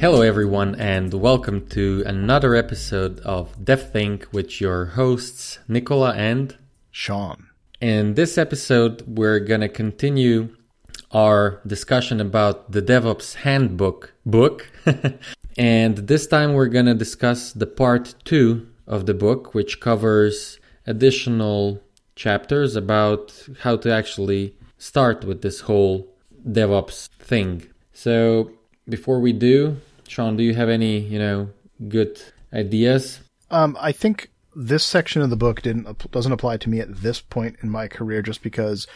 Hello, everyone, and welcome to another episode of DevThink with your hosts, Nicola and Sean. In this episode, we're going to continue our discussion about the DevOps Handbook book. and this time, we're going to discuss the part two of the book, which covers additional chapters about how to actually start with this whole DevOps thing. So, before we do, Sean, do you have any, you know, good ideas? Um, I think this section of the book didn't doesn't apply to me at this point in my career, just because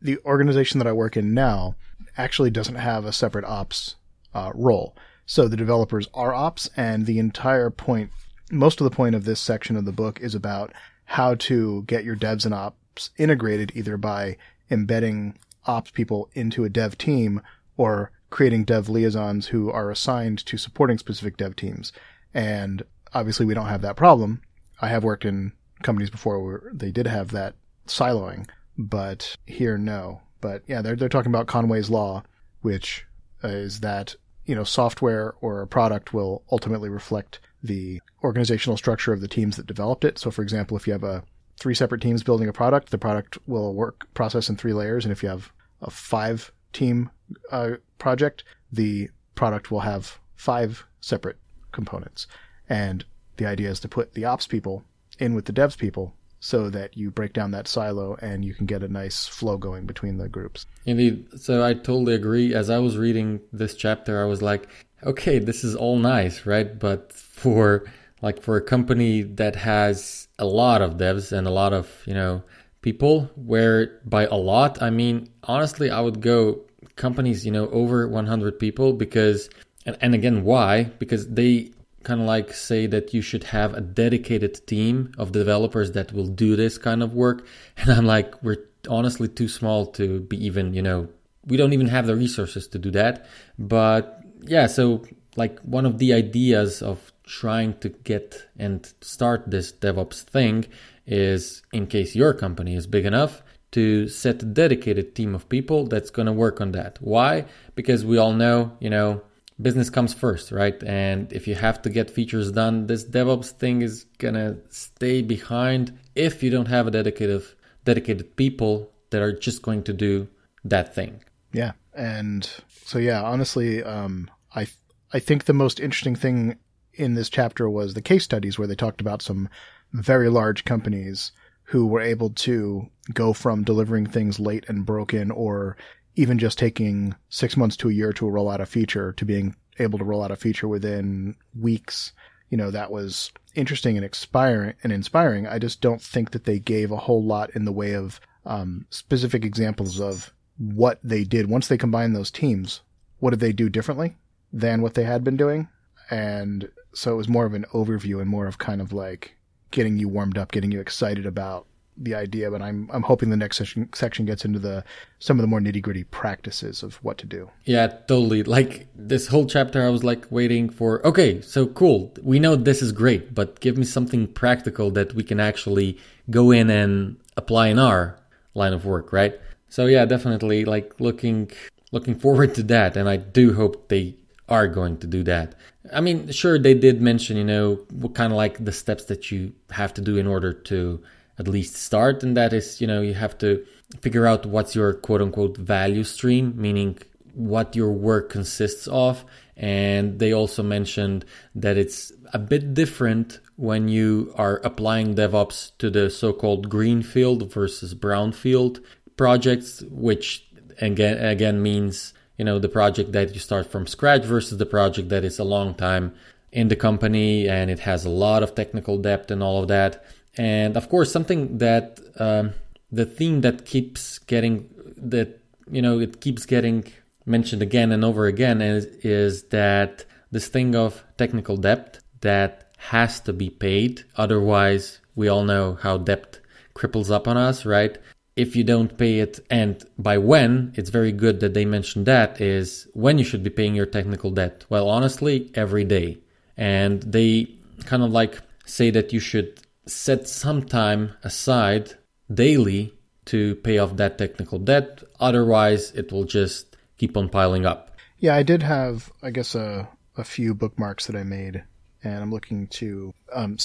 the organization that I work in now actually doesn't have a separate ops uh, role. So the developers are ops, and the entire point, most of the point of this section of the book is about how to get your devs and ops integrated, either by embedding ops people into a dev team or creating dev liaisons who are assigned to supporting specific dev teams. And obviously we don't have that problem. I have worked in companies before where they did have that siloing, but here no. But yeah, they're they're talking about Conway's law, which is that you know software or a product will ultimately reflect the organizational structure of the teams that developed it. So, for example, if you have a three separate teams building a product, the product will work process in three layers, and if you have a five team uh, project, the product will have five separate components. And the idea is to put the ops people in with the devs people so that you break down that silo and you can get a nice flow going between the groups. Indeed. So I totally agree. As I was reading this chapter, I was like, okay, this is all nice, right? But for like for a company that has a lot of devs and a lot of, you know, people where by a lot, I mean, honestly, I would go companies, you know, over 100 people because, and, and again, why? Because they kind of like say that you should have a dedicated team of developers that will do this kind of work. And I'm like, we're honestly too small to be even, you know, we don't even have the resources to do that. But yeah, so like one of the ideas of trying to get and start this DevOps thing is in case your company is big enough to set a dedicated team of people that's going to work on that. Why? Because we all know, you know, business comes first, right? And if you have to get features done, this DevOps thing is gonna stay behind if you don't have a dedicated dedicated people that are just going to do that thing. Yeah, and so yeah, honestly, um, I I think the most interesting thing in this chapter was the case studies where they talked about some very large companies who were able to go from delivering things late and broken or even just taking six months to a year to roll out a feature to being able to roll out a feature within weeks, you know, that was interesting and inspiring and inspiring. I just don't think that they gave a whole lot in the way of um, specific examples of what they did once they combined those teams. What did they do differently than what they had been doing? And so it was more of an overview and more of kind of like getting you warmed up, getting you excited about the idea, but I'm I'm hoping the next section section gets into the some of the more nitty gritty practices of what to do. Yeah, totally. Like this whole chapter, I was like waiting for. Okay, so cool. We know this is great, but give me something practical that we can actually go in and apply in our line of work, right? So yeah, definitely like looking looking forward to that, and I do hope they are going to do that. I mean, sure, they did mention, you know, what kind of like the steps that you have to do in order to at least start and that is you know you have to figure out what's your quote unquote value stream meaning what your work consists of and they also mentioned that it's a bit different when you are applying DevOps to the so-called greenfield versus brownfield projects, which again again means you know the project that you start from scratch versus the project that is a long time in the company and it has a lot of technical debt and all of that. And of course, something that um, the theme that keeps getting that you know it keeps getting mentioned again and over again is, is that this thing of technical debt that has to be paid. Otherwise, we all know how debt cripples up on us, right? If you don't pay it, and by when, it's very good that they mentioned that is when you should be paying your technical debt. Well, honestly, every day. And they kind of like say that you should set some time aside daily to pay off that technical debt. Otherwise, it will just keep on piling up. Yeah, I did have, I guess, a, a few bookmarks that I made, and I'm looking to um,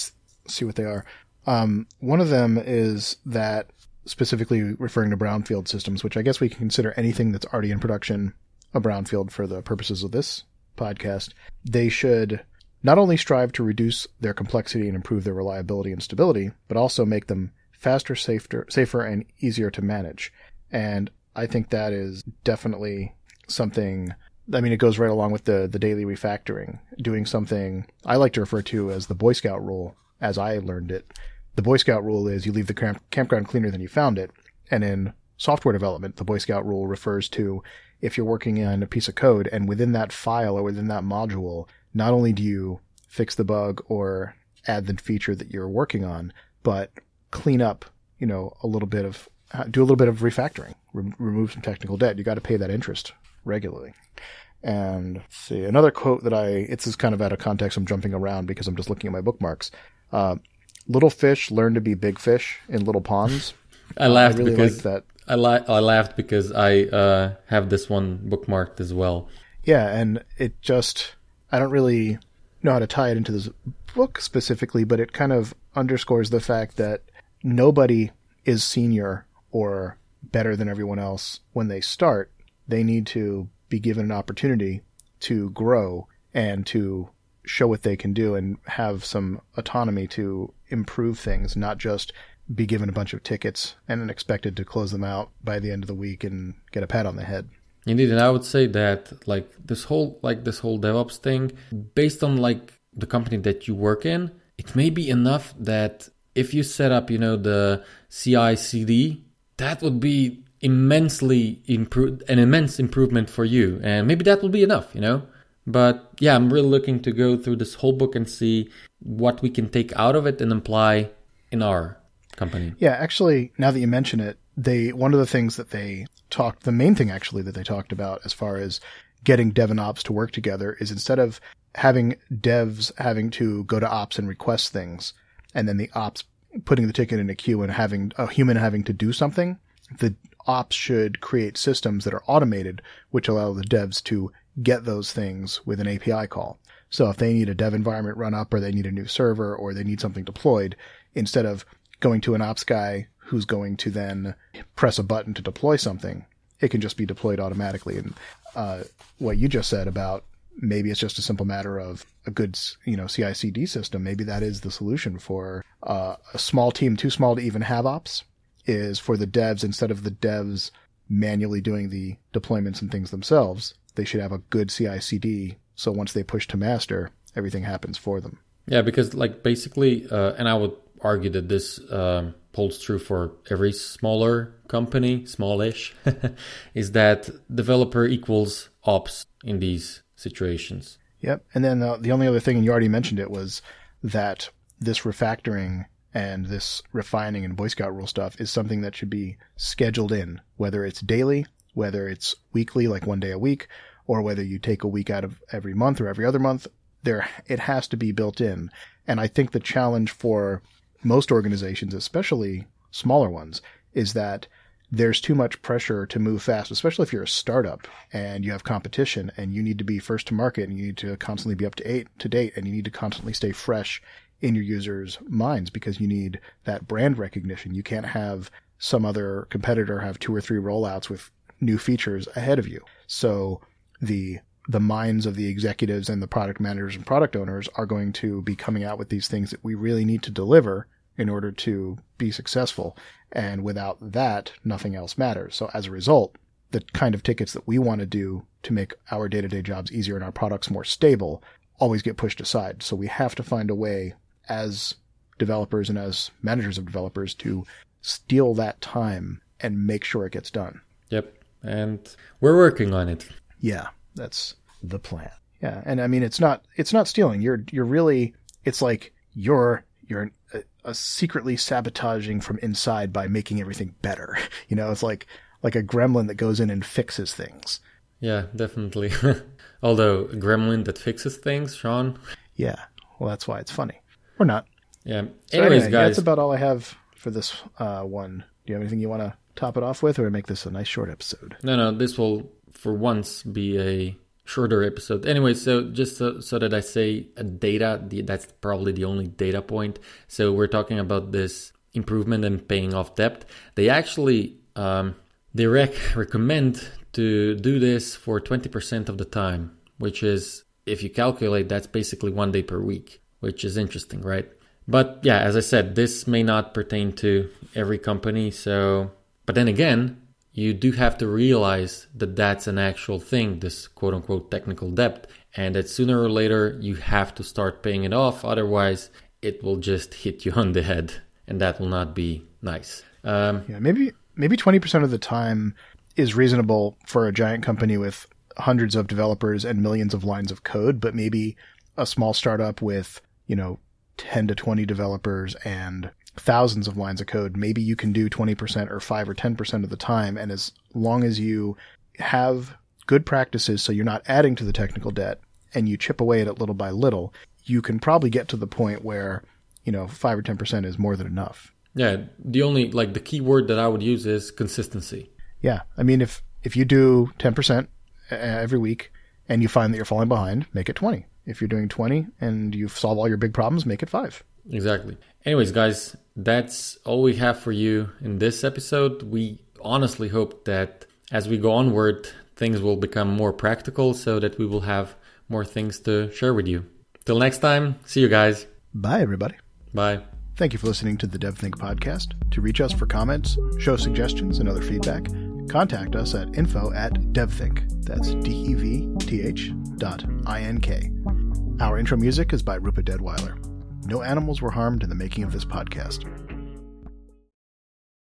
see what they are. Um, one of them is that specifically referring to brownfield systems, which I guess we can consider anything that's already in production a brownfield for the purposes of this podcast. They should not only strive to reduce their complexity and improve their reliability and stability, but also make them faster, safer, safer, and easier to manage. And I think that is definitely something. I mean, it goes right along with the the daily refactoring, doing something I like to refer to as the Boy Scout rule, as I learned it. The Boy Scout rule is you leave the camp- campground cleaner than you found it, and in software development, the Boy Scout rule refers to if you're working on a piece of code and within that file or within that module, not only do you fix the bug or add the feature that you're working on, but clean up, you know, a little bit of, do a little bit of refactoring, re- remove some technical debt. You got to pay that interest regularly. And see another quote that I, it's just kind of out of context. I'm jumping around because I'm just looking at my bookmarks. Uh, little fish learn to be big fish in little ponds. I laughed uh, I really because that. I, la- I laughed because I uh, have this one bookmarked as well. Yeah, and it just I don't really know how to tie it into this book specifically, but it kind of underscores the fact that nobody is senior or better than everyone else when they start. They need to be given an opportunity to grow and to show what they can do and have some autonomy to improve things, not just be given a bunch of tickets and expected to close them out by the end of the week and get a pat on the head. Indeed, and I would say that like this whole like this whole DevOps thing, based on like the company that you work in, it may be enough that if you set up, you know, the CI/CD, that would be immensely improve an immense improvement for you, and maybe that will be enough, you know. But yeah, I'm really looking to go through this whole book and see what we can take out of it and apply in our company. Yeah, actually, now that you mention it, they one of the things that they talked, the main thing actually that they talked about as far as getting dev and ops to work together is instead of having devs having to go to ops and request things, and then the ops putting the ticket in a queue and having a human having to do something, the ops should create systems that are automated, which allow the devs to get those things with an API call. So if they need a dev environment run up or they need a new server or they need something deployed, instead of going to an ops guy who's going to then press a button to deploy something, it can just be deployed automatically. And uh, what you just said about maybe it's just a simple matter of a good, you know, CI/CD system. Maybe that is the solution for uh, a small team, too small to even have ops. Is for the devs instead of the devs manually doing the deployments and things themselves, they should have a good CI/CD. So once they push to master, everything happens for them. Yeah, because like basically, uh, and I would argue that this um, holds true for every smaller company, smallish, is that developer equals ops in these situations. Yep. And then uh, the only other thing, and you already mentioned it, was that this refactoring and this refining and Boy Scout rule stuff is something that should be scheduled in, whether it's daily, whether it's weekly, like one day a week, or whether you take a week out of every month or every other month. There, it has to be built in. And I think the challenge for most organizations, especially smaller ones, is that there's too much pressure to move fast, especially if you're a startup and you have competition and you need to be first to market and you need to constantly be up to, eight, to date and you need to constantly stay fresh in your users' minds because you need that brand recognition. You can't have some other competitor have two or three rollouts with new features ahead of you. So the the minds of the executives and the product managers and product owners are going to be coming out with these things that we really need to deliver in order to be successful. And without that, nothing else matters. So as a result, the kind of tickets that we want to do to make our day to day jobs easier and our products more stable always get pushed aside. So we have to find a way as developers and as managers of developers to steal that time and make sure it gets done. Yep. And we're working on it. Yeah. That's the plan. Yeah, and I mean it's not it's not stealing. You're you're really it's like you're you're a, a secretly sabotaging from inside by making everything better. You know, it's like like a gremlin that goes in and fixes things. Yeah, definitely. Although a gremlin that fixes things, Sean. Yeah, well, that's why it's funny, or not. Yeah. So Anyways, anyway, guys, that's about all I have for this uh, one. Do you have anything you want to top it off with, or make this a nice short episode? No, no. This will for once be a shorter episode. Anyway, so just so, so that I say a data, the, that's probably the only data point. So we're talking about this improvement in paying off debt. They actually um, they rec- recommend to do this for 20% of the time, which is if you calculate, that's basically one day per week, which is interesting, right? But yeah, as I said, this may not pertain to every company. So, but then again, you do have to realize that that's an actual thing, this quote unquote technical debt, and that sooner or later you have to start paying it off. Otherwise, it will just hit you on the head, and that will not be nice. Um, yeah, maybe maybe twenty percent of the time is reasonable for a giant company with hundreds of developers and millions of lines of code, but maybe a small startup with you know ten to twenty developers and thousands of lines of code, maybe you can do 20% or 5 or 10% of the time. And as long as you have good practices so you're not adding to the technical debt and you chip away at it little by little, you can probably get to the point where, you know, 5 or 10% is more than enough. Yeah, the only like the key word that I would use is consistency. Yeah. I mean if if you do 10% every week and you find that you're falling behind, make it 20. If you're doing 20 and you solve all your big problems, make it 5. Exactly. Anyways, guys, that's all we have for you in this episode. We honestly hope that as we go onward, things will become more practical so that we will have more things to share with you. Till next time, see you guys. Bye, everybody. Bye. Thank you for listening to the DevThink podcast. To reach us for comments, show suggestions, and other feedback, contact us at info at devthink. That's D-E-V-T-H dot I-N-K. Our intro music is by Rupa Deadweiler. No animals were harmed in the making of this podcast.